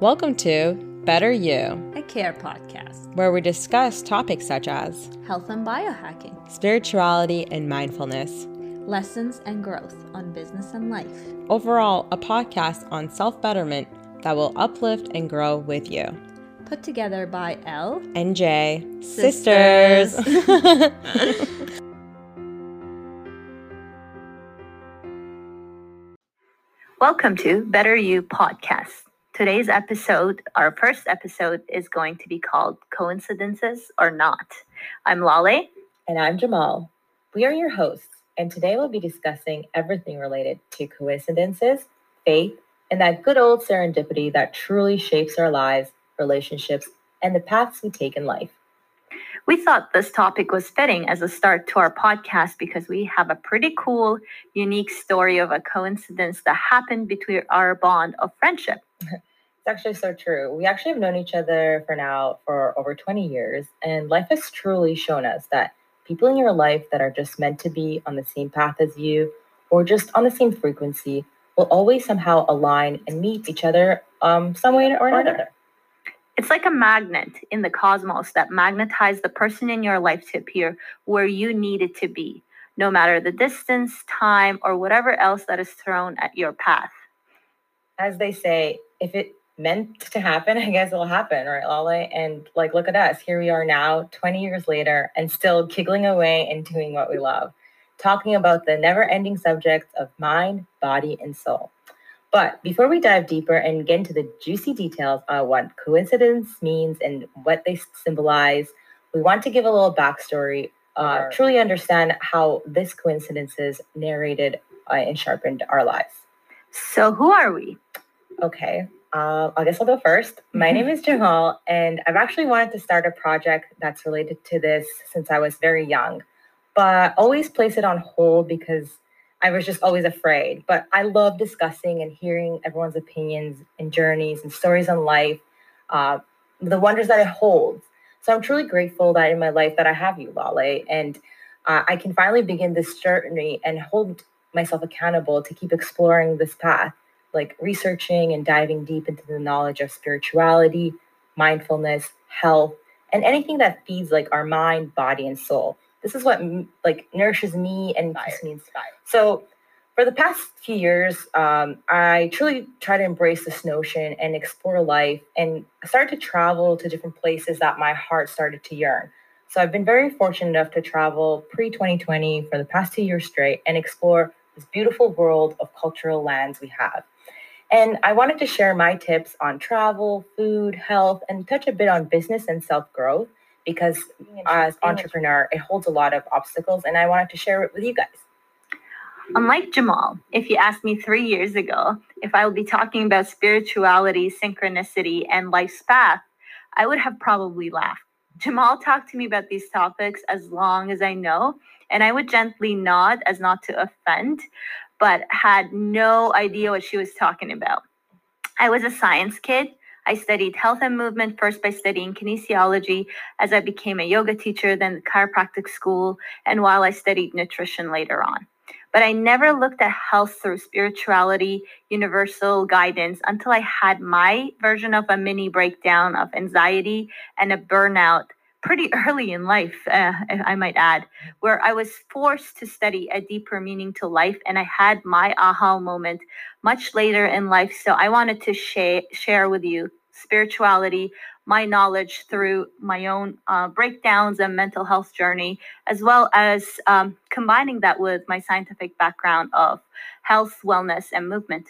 Welcome to Better You, a care podcast where we discuss topics such as health and biohacking, spirituality and mindfulness, lessons and growth on business and life. Overall, a podcast on self betterment that will uplift and grow with you. Put together by L and J sisters. sisters. Welcome to Better You podcast. Today's episode, our first episode, is going to be called Coincidences or Not. I'm Lale. And I'm Jamal. We are your hosts, and today we'll be discussing everything related to coincidences, faith, and that good old serendipity that truly shapes our lives, relationships, and the paths we take in life. We thought this topic was fitting as a start to our podcast because we have a pretty cool, unique story of a coincidence that happened between our bond of friendship. It's actually so true. We actually have known each other for now for over 20 years, and life has truly shown us that people in your life that are just meant to be on the same path as you or just on the same frequency will always somehow align and meet each other um, some way or another. It's like a magnet in the cosmos that magnetized the person in your life to appear where you need it to be, no matter the distance, time, or whatever else that is thrown at your path. As they say, if it meant to happen, I guess it'll happen, right, Lale? And like, look at us. Here we are now, 20 years later, and still giggling away and doing what we love, talking about the never ending subjects of mind, body, and soul. But before we dive deeper and get into the juicy details of what coincidence means and what they symbolize, we want to give a little backstory, uh, truly understand how this coincidences narrated uh, and sharpened our lives. So, who are we? Okay, uh, I guess I'll go first. My name is Jamal, and I've actually wanted to start a project that's related to this since I was very young, but always place it on hold because I was just always afraid. But I love discussing and hearing everyone's opinions and journeys and stories on life, uh, the wonders that it holds. So I'm truly grateful that in my life that I have you, Lale, and uh, I can finally begin this journey and hold myself accountable to keep exploring this path like researching and diving deep into the knowledge of spirituality, mindfulness, health, and anything that feeds like our mind, body, and soul. This is what like nourishes me and keeps me inspired. So, for the past few years, um, I truly try to embrace this notion and explore life, and I started to travel to different places that my heart started to yearn. So, I've been very fortunate enough to travel pre 2020 for the past two years straight and explore this beautiful world of cultural lands we have. And I wanted to share my tips on travel, food, health, and touch a bit on business and self growth because as entrepreneur, it holds a lot of obstacles, and I wanted to share it with you guys. Unlike Jamal, if you asked me three years ago if I would be talking about spirituality, synchronicity, and life's path, I would have probably laughed. Jamal talked to me about these topics as long as I know, and I would gently nod as not to offend, but had no idea what she was talking about. I was a science kid. I studied health and movement first by studying kinesiology as I became a yoga teacher, then chiropractic school, and while I studied nutrition later on. But I never looked at health through spirituality, universal guidance until I had my version of a mini breakdown of anxiety and a burnout pretty early in life, uh, I might add, where I was forced to study a deeper meaning to life. And I had my aha moment much later in life. So I wanted to share, share with you spirituality, my knowledge through my own uh, breakdowns and mental health journey, as well as um, combining that with my scientific background of health, wellness, and movement.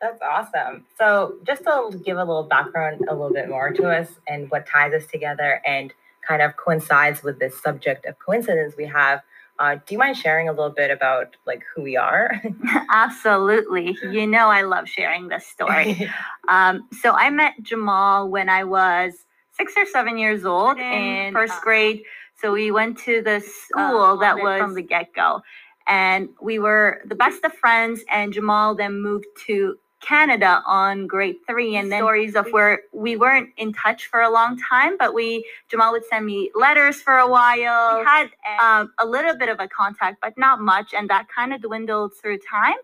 That's awesome. So, just to give a little background a little bit more to us and what ties us together and kind of coincides with this subject of coincidence we have. Uh, do you mind sharing a little bit about like who we are? Absolutely. You know, I love sharing this story. um, so I met Jamal when I was six or seven years old in first uh, grade. So we went to the school uh, that was from the get go. And we were the best of friends. And Jamal then moved to Canada on grade three, and then stories of where we weren't in touch for a long time, but we Jamal would send me letters for a while. We had um, a little bit of a contact, but not much, and that kind of dwindled through time.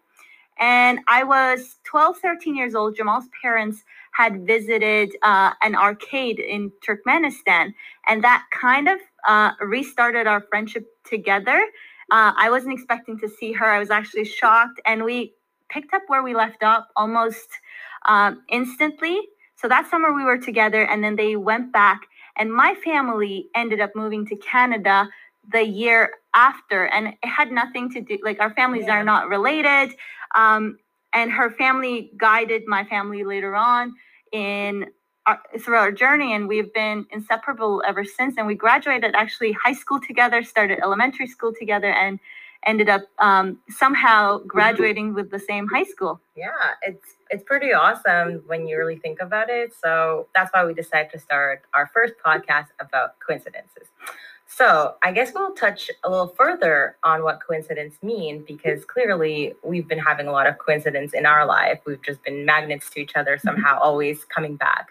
And I was 12, 13 years old. Jamal's parents had visited uh, an arcade in Turkmenistan, and that kind of uh, restarted our friendship together. Uh, I wasn't expecting to see her. I was actually shocked, and we picked up where we left off almost um, instantly. So that summer we were together, and then they went back, and my family ended up moving to Canada the year after, and it had nothing to do. Like our families yeah. are not related, um, and her family guided my family later on in our, through our journey, and we've been inseparable ever since. And we graduated actually high school together, started elementary school together, and ended up um, somehow graduating with the same high school. Yeah, it's it's pretty awesome when you really think about it. So that's why we decided to start our first podcast about coincidences. So I guess we'll touch a little further on what coincidence mean because clearly we've been having a lot of coincidence in our life. We've just been magnets to each other mm-hmm. somehow, always coming back.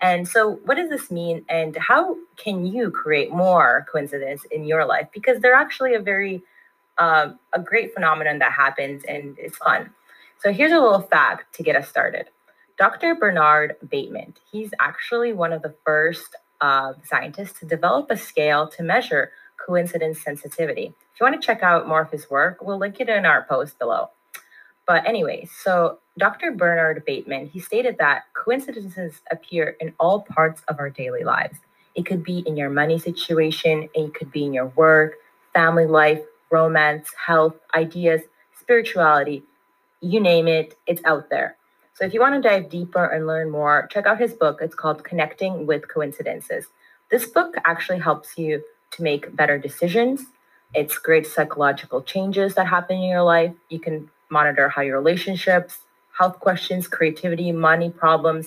And so, what does this mean, and how can you create more coincidence in your life? Because they're actually a very um, a great phenomenon that happens and it's fun. So here's a little fact to get us started. Dr. Bernard Beitman, he's actually one of the first uh, scientists to develop a scale to measure coincidence sensitivity. If you want to check out more of his work, we'll link it in our post below. But anyway, so Dr. Bernard Beitman, he stated that coincidences appear in all parts of our daily lives. It could be in your money situation, it could be in your work, family life, romance, health, ideas, spirituality, you name it, it's out there. So if you want to dive deeper and learn more, check out his book. It's called Connecting with Coincidences. This book actually helps you to make better decisions. It's great psychological changes that happen in your life. You can monitor how your relationships, health questions, creativity, money problems,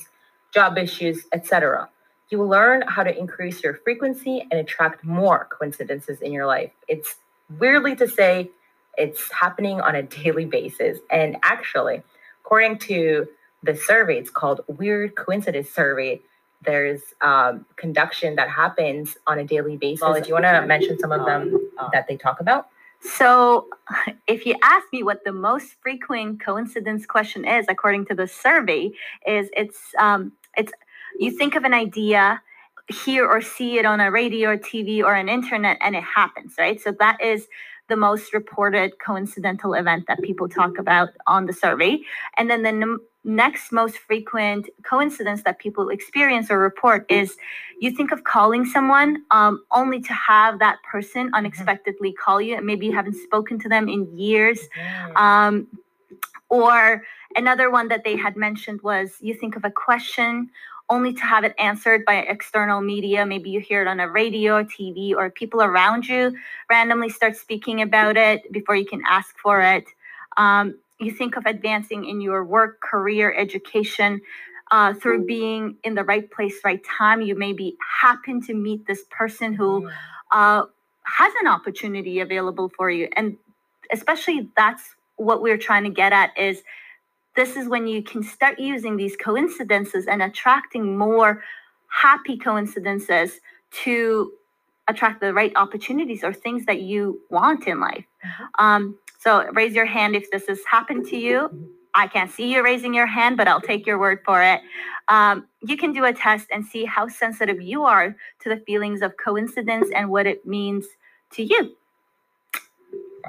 job issues, etc. You will learn how to increase your frequency and attract more coincidences in your life. It's weirdly to say, it's happening on a daily basis. And actually, according to the survey, it's called Weird Coincidence Survey. There's um, conduction that happens on a daily basis. Well, do you want to mention some of them uh, that they talk about? So, if you ask me what the most frequent coincidence question is, according to the survey, is it's um, it's you think of an idea hear or see it on a radio or TV or an internet and it happens, right? So that is the most reported coincidental event that people talk about on the survey. And then the n- next most frequent coincidence that people experience or report is you think of calling someone um, only to have that person mm-hmm. unexpectedly call you, and maybe you haven't spoken to them in years. Um, or another one that they had mentioned was you think of a question only to have it answered by external media. Maybe you hear it on a radio TV, or people around you randomly start speaking about it before you can ask for it. Um, you think of advancing in your work, career, education. Uh, through being in the right place, right time, you maybe happen to meet this person who uh, has an opportunity available for you, and especially that's what we're trying to get at is this is when you can start using these coincidences and attracting more happy coincidences to attract the right opportunities or things that you want in life. Mm-hmm. Um, so raise your hand if this has happened to you. I can't see you raising your hand, but I'll take your word for it. Um, you can do a test and see how sensitive you are to the feelings of coincidence and what it means to you.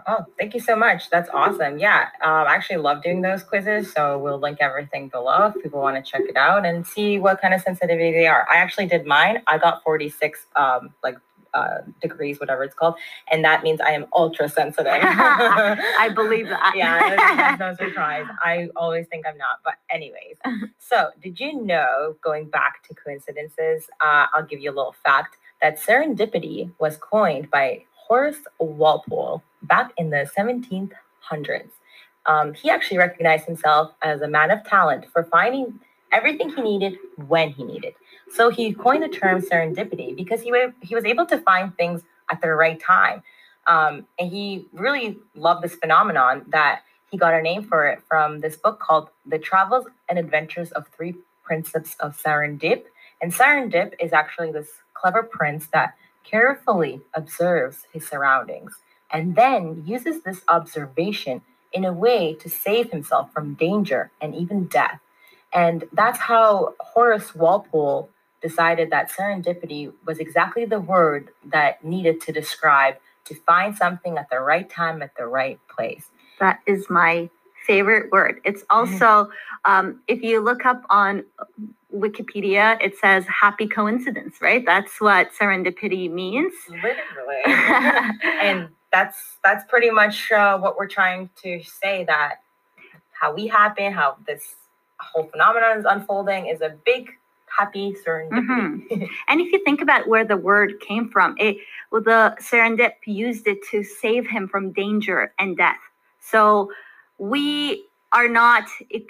Oh, thank you so much. That's awesome. Yeah, um, I actually love doing those quizzes. So we'll link everything below if people want to check it out and see what kind of sensitivity they are. I actually did mine. I got 46 um, like uh, degrees, whatever it's called, and that means I am ultra sensitive. I believe that. yeah, no surprise. I always think I'm not, but anyways. So, did you know? Going back to coincidences, uh, I'll give you a little fact that serendipity was coined by Horace Walpole back in the 1700s. Um, he actually recognized himself as a man of talent for finding everything he needed when he needed. So he coined the term serendipity because he, he was able to find things at the right time. Um, and he really loved this phenomenon that he got a name for it from this book called The Travels and Adventures of Three Princes of Serendip. And Serendip is actually this clever prince that carefully observes his surroundings and then uses this observation in a way to save himself from danger and even death. And that's how Horace Walpole decided that serendipity was exactly the word that needed to describe to find something at the right time at the right place. That is my favorite word. It's also, um, if you look up on Wikipedia, it says happy coincidence, right? That's what serendipity means. Literally. and that's that's pretty much uh, what we're trying to say that how we happen, how this whole phenomenon is unfolding is a big happy serendipity. Mhm. And if you think about where the word came from, it well, the serendip used it to save him from danger and death. So we are not it,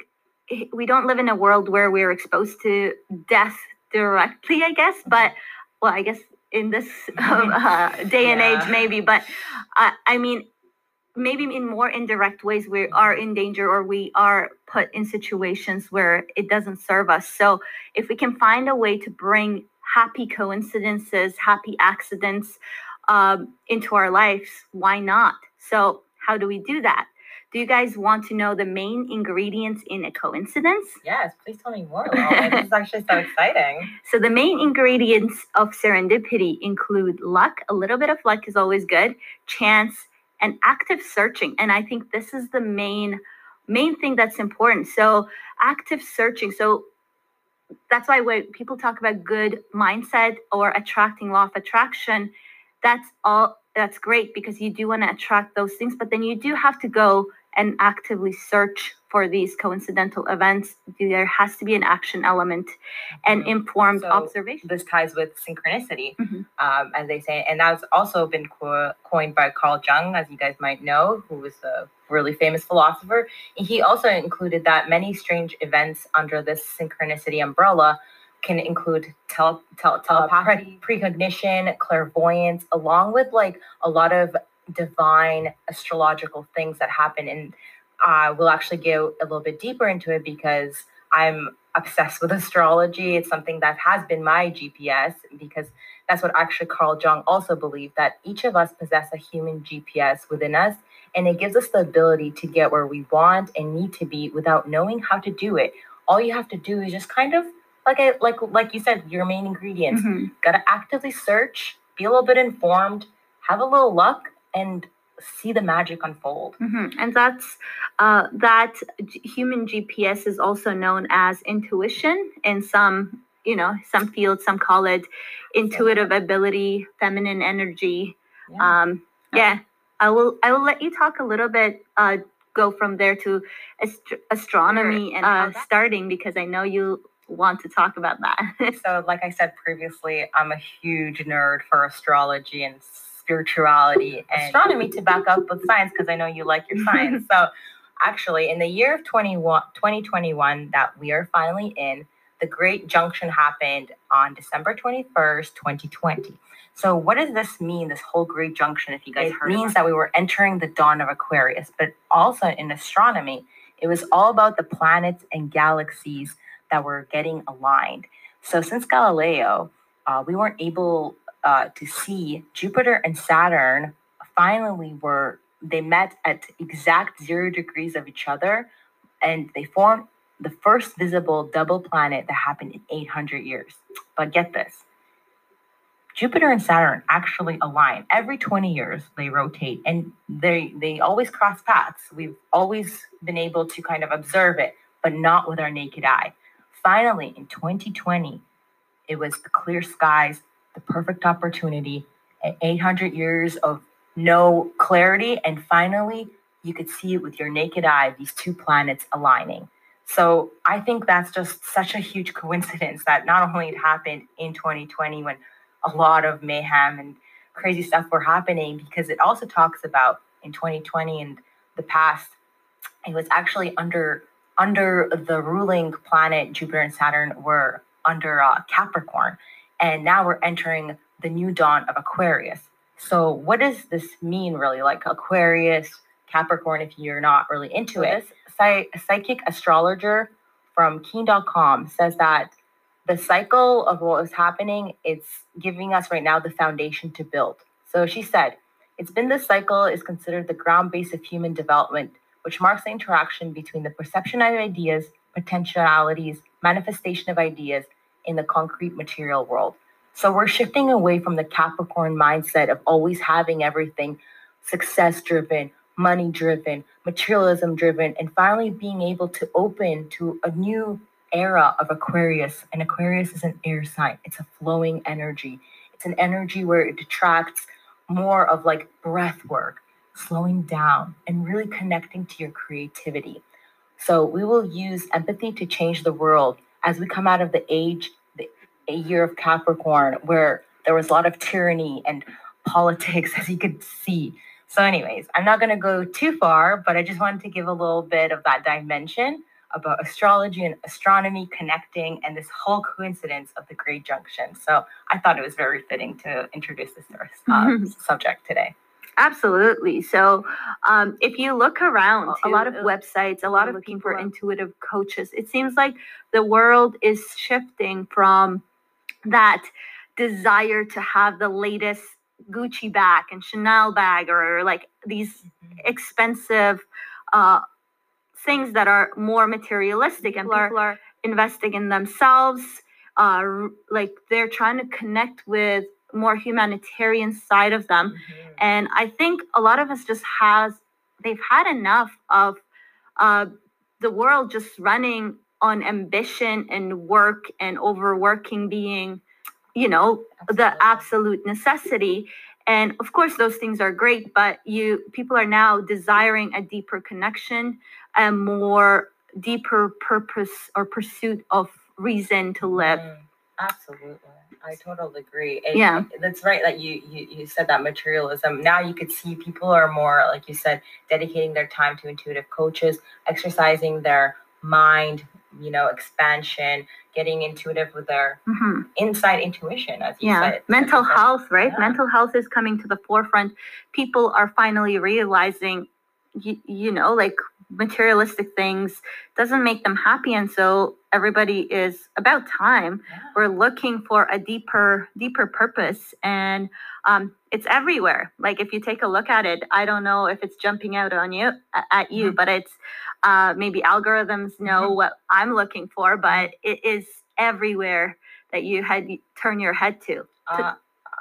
it- we don't live in a world where we're exposed to death directly, I guess. But well, I guess in this uh, day and age, maybe. But uh, I mean, maybe in more indirect ways we are in danger or we are put in situations where it doesn't serve us. So if we can find a way to bring happy coincidences happy accidents um, into our lives why not? So how do we do that do you guys want to know the main ingredients in a coincidence yes, please tell me more. Lala. this is actually so exciting. so the main ingredients of serendipity include luck a little bit of luck is always good chance and active searching and i think this is the main main thing that's important so active searching so that's why when people talk about good mindset or attracting law of attraction that's all that's great because you do want to attract those things but then you do have to go and actively search for these coincidental events there has to be an action element and Mhm. informed So, observation This ties with synchronicity, Mhm. um, as they say, and that's also been co- coined by Carl Jung, as you guys might know, who was a really famous philosopher. And he also included that many strange events under this synchronicity umbrella can include tel- tel- telepathy, precognition, clairvoyance, along with like a lot of divine astrological things that happen. And uh, we'll actually go a little bit deeper into it because I'm obsessed with astrology. It's something that has been my GPS because that's what actually Carl Jung also believed that each of us possess a human GPS within us. And it gives us the ability to get where we want and need to be without knowing how to do it. All you have to do is just kind of like I like like you said, your main ingredients. Mhm. Gotta actively search, be a little bit informed, have a little luck, and see the magic unfold. Mhm. And that's uh, that human GPS is also known as intuition in some, you know, some fields. Some call it intuitive ability, feminine energy. Yeah. Um, yeah, I will. I will let you talk a little bit. Uh, go from there to ast- astronomy and uh, starting because I know you want to talk about that. So, like I said previously, I'm a huge nerd for astrology and spirituality and astronomy to back up with science because I know you like your science. so, actually, in the year of 21, 2021 that we are finally in, the Great Junction happened on December 21st, 2020. So, what does this mean, this whole Great Junction, if you guys It heard? It means that we were entering the dawn of Aquarius, but also in astronomy, it was all about the planets and galaxies that were getting aligned. So, since Galileo, uh, we weren't able uh, to see Jupiter and Saturn finally were they met at exact zero degrees of each other and they formed the first visible double planet that happened in 800 years. But get this Jupiter and Saturn actually align every 20 years they rotate and they they always cross paths. We've always been able to kind of observe it, but not with our naked eye. Finally, in 2020, it was the clear skies, the perfect opportunity, and 800 years of no clarity. And finally, you could see it with your naked eye, these two planets aligning. So I think that's just such a huge coincidence that not only it happened in 2020 when a lot of mayhem and crazy stuff were happening, because it also talks about in 2020 and the past, it was actually under under the ruling planet Jupiter and Saturn were under uh, Capricorn, and now we're entering the new dawn of Aquarius. So, what does this mean, really? Like Aquarius, Capricorn, if you're not really into it. Psy- psychic astrologer from Keen.com says that the cycle of what was happening, it's giving us right now the foundation to build. So she said, it's been this cycle is considered the ground base of human development which marks the interaction between the perception of ideas, potentialities, manifestation of ideas in the concrete material world. So we're shifting away from the Capricorn mindset of always having everything success driven, money driven, materialism driven, and finally being able to open to a new era of Aquarius. And Aquarius is an air sign, it's a flowing energy. It's an energy where it attracts more of like breath work, slowing down, and really connecting to your creativity. So we will use empathy to change the world as we come out of the age, the a year of Capricorn, where there was a lot of tyranny and politics, as you could see. So, anyways, I'm not going to go too far, but I just wanted to give a little bit of that dimension about astrology and astronomy connecting and this whole coincidence of the Great Junction. So, I thought it was very fitting to introduce this uh, subject today. Absolutely. So, um, if you look around, a lot of websites, a lot of people for intuitive coaches. It seems like the world is shifting from that desire to have the latest Gucci bag and Chanel bag or like these mm-hmm. expensive uh, things that are more materialistic and people are investing in themselves. Uh, like they're trying to connect with more humanitarian side of them. Mm-hmm. And I think a lot of us just has they've had enough of uh, the world just running on ambition and work and overworking being you know Absolutely. the absolute necessity and of course those things are great but you people are now desiring a deeper connection a more deeper purpose or pursuit of reason to live mm, absolutely i totally agree and yeah that's right that you, you you said that materialism now you could see people are more like you said dedicating their time to intuitive coaches exercising their mind you know expansion getting intuitive with their mm-hmm. inside intuition as you yeah. said mental health right yeah. mental health is coming to the forefront people are finally realizing you, you know like materialistic things doesn't make them happy and so everybody is about time yeah. we're looking for a deeper deeper purpose and um, it's everywhere like if you take a look at it i don't know if it's jumping out on you at you mm-hmm. but it's uh, maybe algorithms know mm-hmm. what i'm looking for but it is everywhere that you had turn your head to, to uh,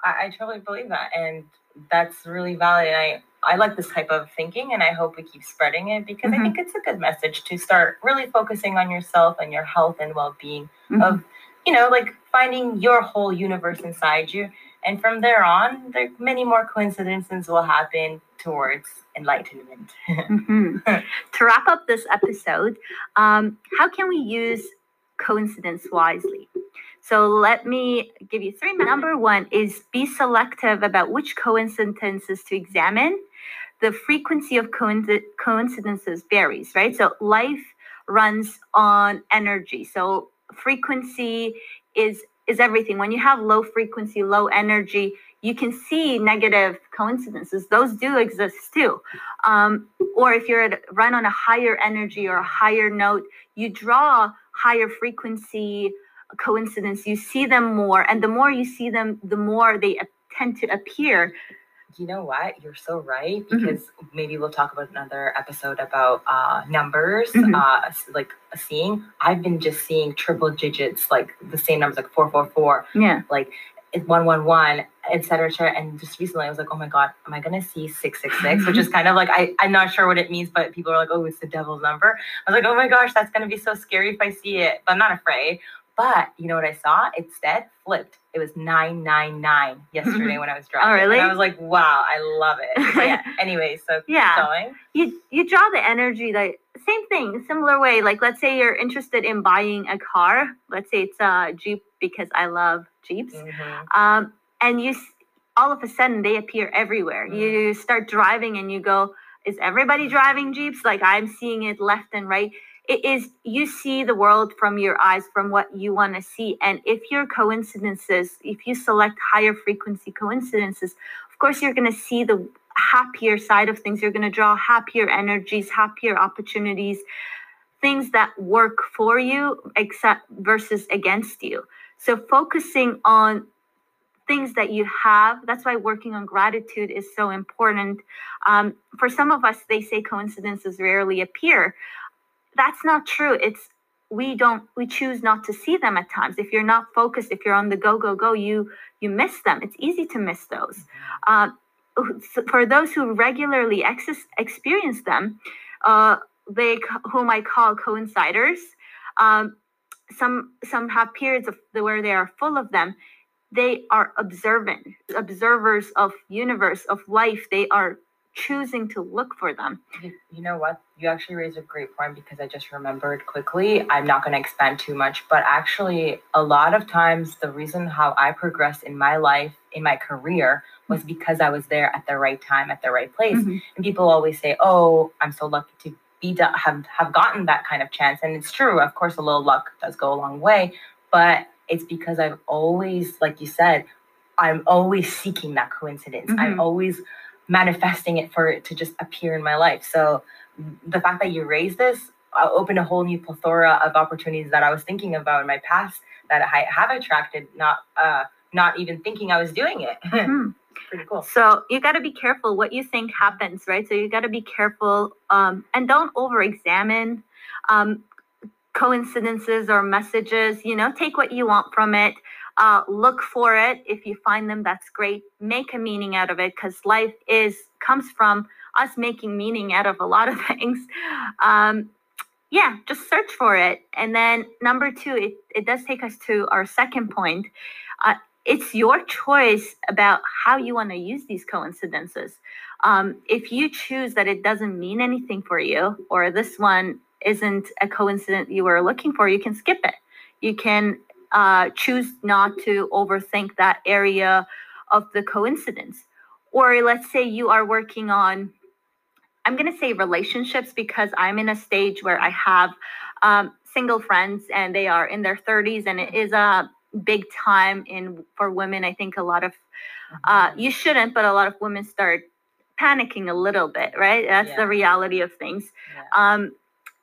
I, I totally believe that and that's really valid and i I like this type of thinking and I hope we keep spreading it because mm-hmm. I think it's a good message to start really focusing on yourself and your health and well-being mm-hmm. of you know like finding your whole universe inside you and from there on there many more coincidences will happen towards enlightenment mm-hmm. to wrap up this episode um, how can we use coincidence wisely so let me give you three. Number one is be selective about which coincidences to examine the frequency of coincidences varies, right? So life runs on energy. So frequency is is everything. When you have low frequency, low energy, you can see negative coincidences. Those do exist too. Um, or if you're at run on a higher energy or a higher note, you draw higher frequency coincidence. You see them more, and the more you see them, the more they tend to appear you know what? You're so right mm-hmm. because mm-hmm. maybe we'll talk about another episode about uh, numbers, mm-hmm. uh, like seeing. I've been just seeing triple digits, like the same numbers, like four four four. Yeah. Like one one one, etc. Et and just recently, I was like, oh my god, am I gonna see six six six? Which is kind of like I I'm not sure what it means, but people are like, oh, it's the devil's number. I was like, oh my gosh, that's gonna be so scary if I see it. But I'm not afraid. But you know what I saw? Instead, flipped. It was 999 yesterday when I was driving. Oh, really? And I was like, wow, I love it. But yeah. anyway, so yeah. going. You you draw the energy like same thing, similar way. Like let's say you're interested in buying a car. Let's say it's a Jeep because I love Jeeps. Mm-hmm. Um, and you all of a sudden they appear everywhere. Mm. You start driving and you go, is everybody driving Jeeps? Like I'm seeing it left and right it is you see the world from your eyes from what you want to see and if your coincidences if you select higher frequency coincidences of course you're going to see the happier side of things you're going to draw happier energies happier opportunities things that work for you except versus against you so focusing on things that you have. That's why working on gratitude is so important. Um, for some of us, they say coincidences rarely appear. That's not true. It's we don't we choose not to see them at times. If you're not focused if you're on the go go go you you miss them. It's easy to miss those. Uh, for those who regularly ex- experience them uh, they whom i call coinciders um, some some have periods of where they are full of them. They are observant observers of universe of life. They are choosing to look for them you, you know what you actually raised a great point because i just remembered quickly i'm not going to expand too much but actually a lot of times the reason how i progressed in my life in my career was mm-hmm. because i was there at the right time at the right place mm-hmm. and people always say oh i'm so lucky to be have have gotten that kind of chance and it's true of course a little luck does go a long way but it's because I've always, like you said, I'm always seeking that coincidence. Mm-hmm. I'm always manifesting it for it to just appear in my life. So the fact that you raised this uh, opened a whole new plethora of opportunities that I was thinking about in my past that I have attracted, not uh, not even thinking I was doing it. Mm-hmm. Pretty cool. So you got to be careful what you think happens, right? So you got to be careful um, and don't over examine. Um, coincidences or messages. You know, take what you want from it. Uh, look for it. If you find them, that's great. Make a meaning out of it because life is comes from us making meaning out of a lot of things. Um, yeah, just search for it. And then number two, it, it does take us to our second point. Uh, it's your choice about how you want to use these coincidences. Um, if you choose that it doesn't mean anything for you, or this one isn't a coincidence you were looking for, you can skip it. You can uh, choose not to overthink that area of the coincidence. Or let's say you are working on, I'm going to say relationships because I'm in a stage where I have um, single friends and they are in their 30s and it is a big time in for women. I think a lot of, uh, mm-hmm. you shouldn't, but a lot of women start panicking a little bit, right? That's yeah. the reality of things. Yeah. Um,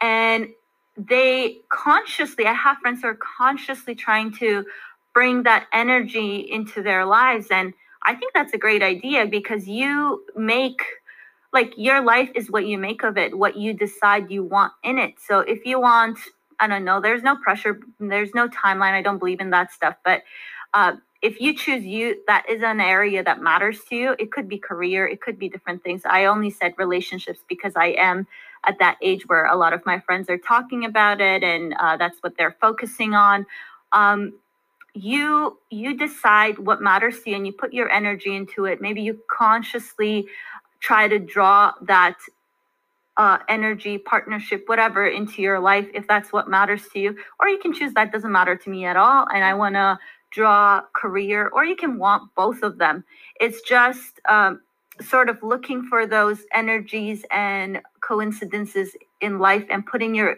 and they consciously i have friends who are consciously trying to bring that energy into their lives and i think that's a great idea because you make like your life is what you make of it what you decide you want in it. So if you want i don't know there's no pressure there's no timeline i don't believe in that stuff but uh, if you choose you that is an area that matters to you. It could be career it could be different things. I only said relationships because i am at that age where a lot of my friends are talking about it and uh, that's what they're focusing on. Um, you you decide what matters to you and you put your energy into it. Maybe you consciously try to draw that uh, energy partnership whatever into your life if that's what matters to you. Or you can choose that doesn't matter to me at all and i want to draw career or you can want both of them it's just um, sort of looking for those energies and coincidences in life and putting your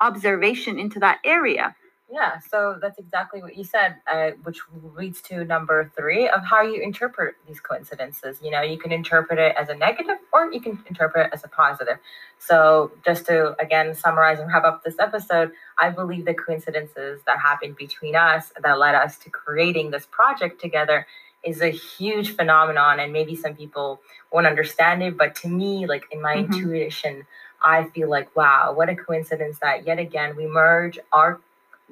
observation into that area. Yeah, so that's exactly what you said, uh, which leads to number three of how you interpret these coincidences. You know, you can interpret it as a negative or you can interpret it as a positive. So, just to again summarize and wrap up this episode, I believe the coincidences that happened between us that led us to creating this project together is a huge phenomenon and maybe some people won't understand it but to me like in my mm-hmm. intuition i feel like wow what a coincidence that yet again we merge our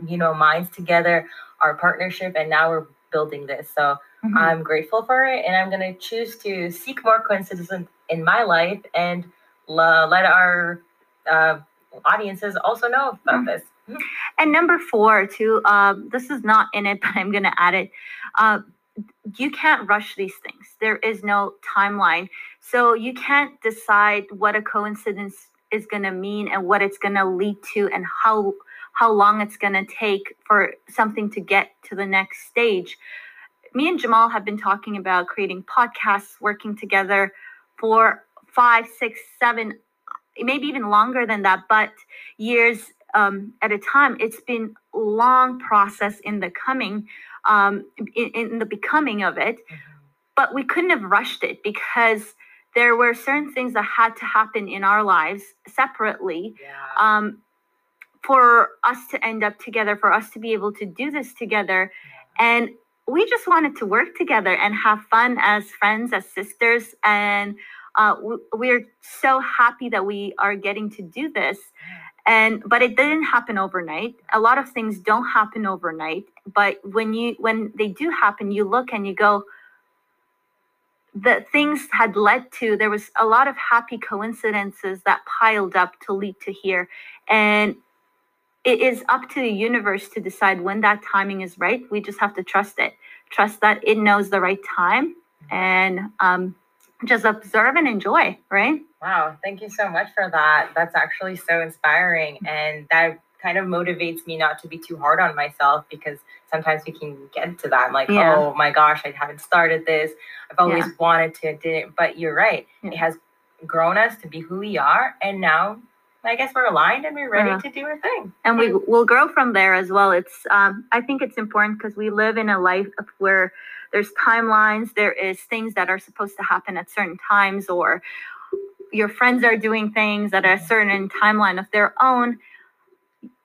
you know minds together our partnership and now we're building this so mm-hmm. i'm grateful for it and i'm going to choose to seek more coincidences in my life and l- let our uh, audiences also know about mm-hmm. this and number four too um, this is not in it but i'm going to add it uh, you can't rush these things. There is no timeline. So you can't decide what a coincidence is going to mean and what it's going to lead to and how how long it's going to take for something to get to the next stage. Me and Jamal have been talking about creating podcasts, working together for five, six, seven, maybe even longer than that, but years um, at a time. It's been a long process in the coming um, in, in, the becoming of it. Mm-hmm. But we couldn't have rushed it because there were certain things that had to happen in our lives separately yeah. um, for us to end up together, for us to be able to do this together. And we just wanted to work together and have fun as friends, as sisters. And uh, we're so happy that we are getting to do this. And but it didn't happen overnight. A lot of things don't happen overnight. But when you when they do happen, you look and you go, the things had led to there was a lot of happy coincidences that piled up to lead to here and it is up to the universe to decide when that timing is right we just have to trust it trust that it knows the right time and um, just observe and enjoy right wow thank you so much for that that's actually so inspiring and that kind of motivates me not to be too hard on myself because sometimes we can get to that. I'm like, yeah. oh my gosh, I haven't started this. I've always yeah. wanted to, didn't. But you're right. Yeah. It has grown us to be who we are, and now I guess we're aligned and we're ready uh-huh. to do our thing. And we will grow from there as well. It's um, I think it's important because we live in a life where there's timelines, there is things that are supposed to happen at certain times, or your friends are doing things at a certain timeline of their own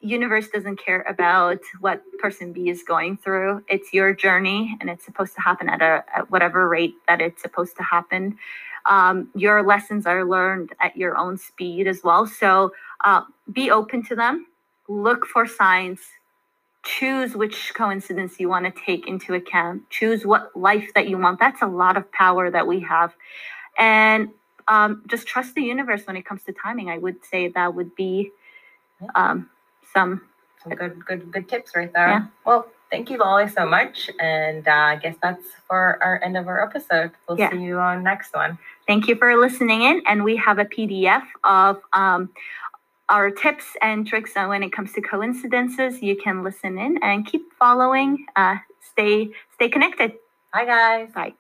universe doesn't care about what person B is going through. It's your journey, and it's supposed to happen at a at whatever rate that it's supposed to happen. Um, your lessons are learned at your own speed as well. So uh, be open to them. Look for signs. Choose which coincidence you want to take into account. Choose what life that you want. That's a lot of power that we have, and um, just trust the universe when it comes to timing. I would say that would be um, some some good good good tips right there. Yeah. Well, thank you, Lolly, so much, and uh, I guess that's for our end of our episode. We'll yeah. see you on next one. Thank you for listening in, and we have a PDF of um, our tips and tricks on when it comes to coincidences. You can listen in and keep following. Uh, stay stay connected. Bye, guys. Bye.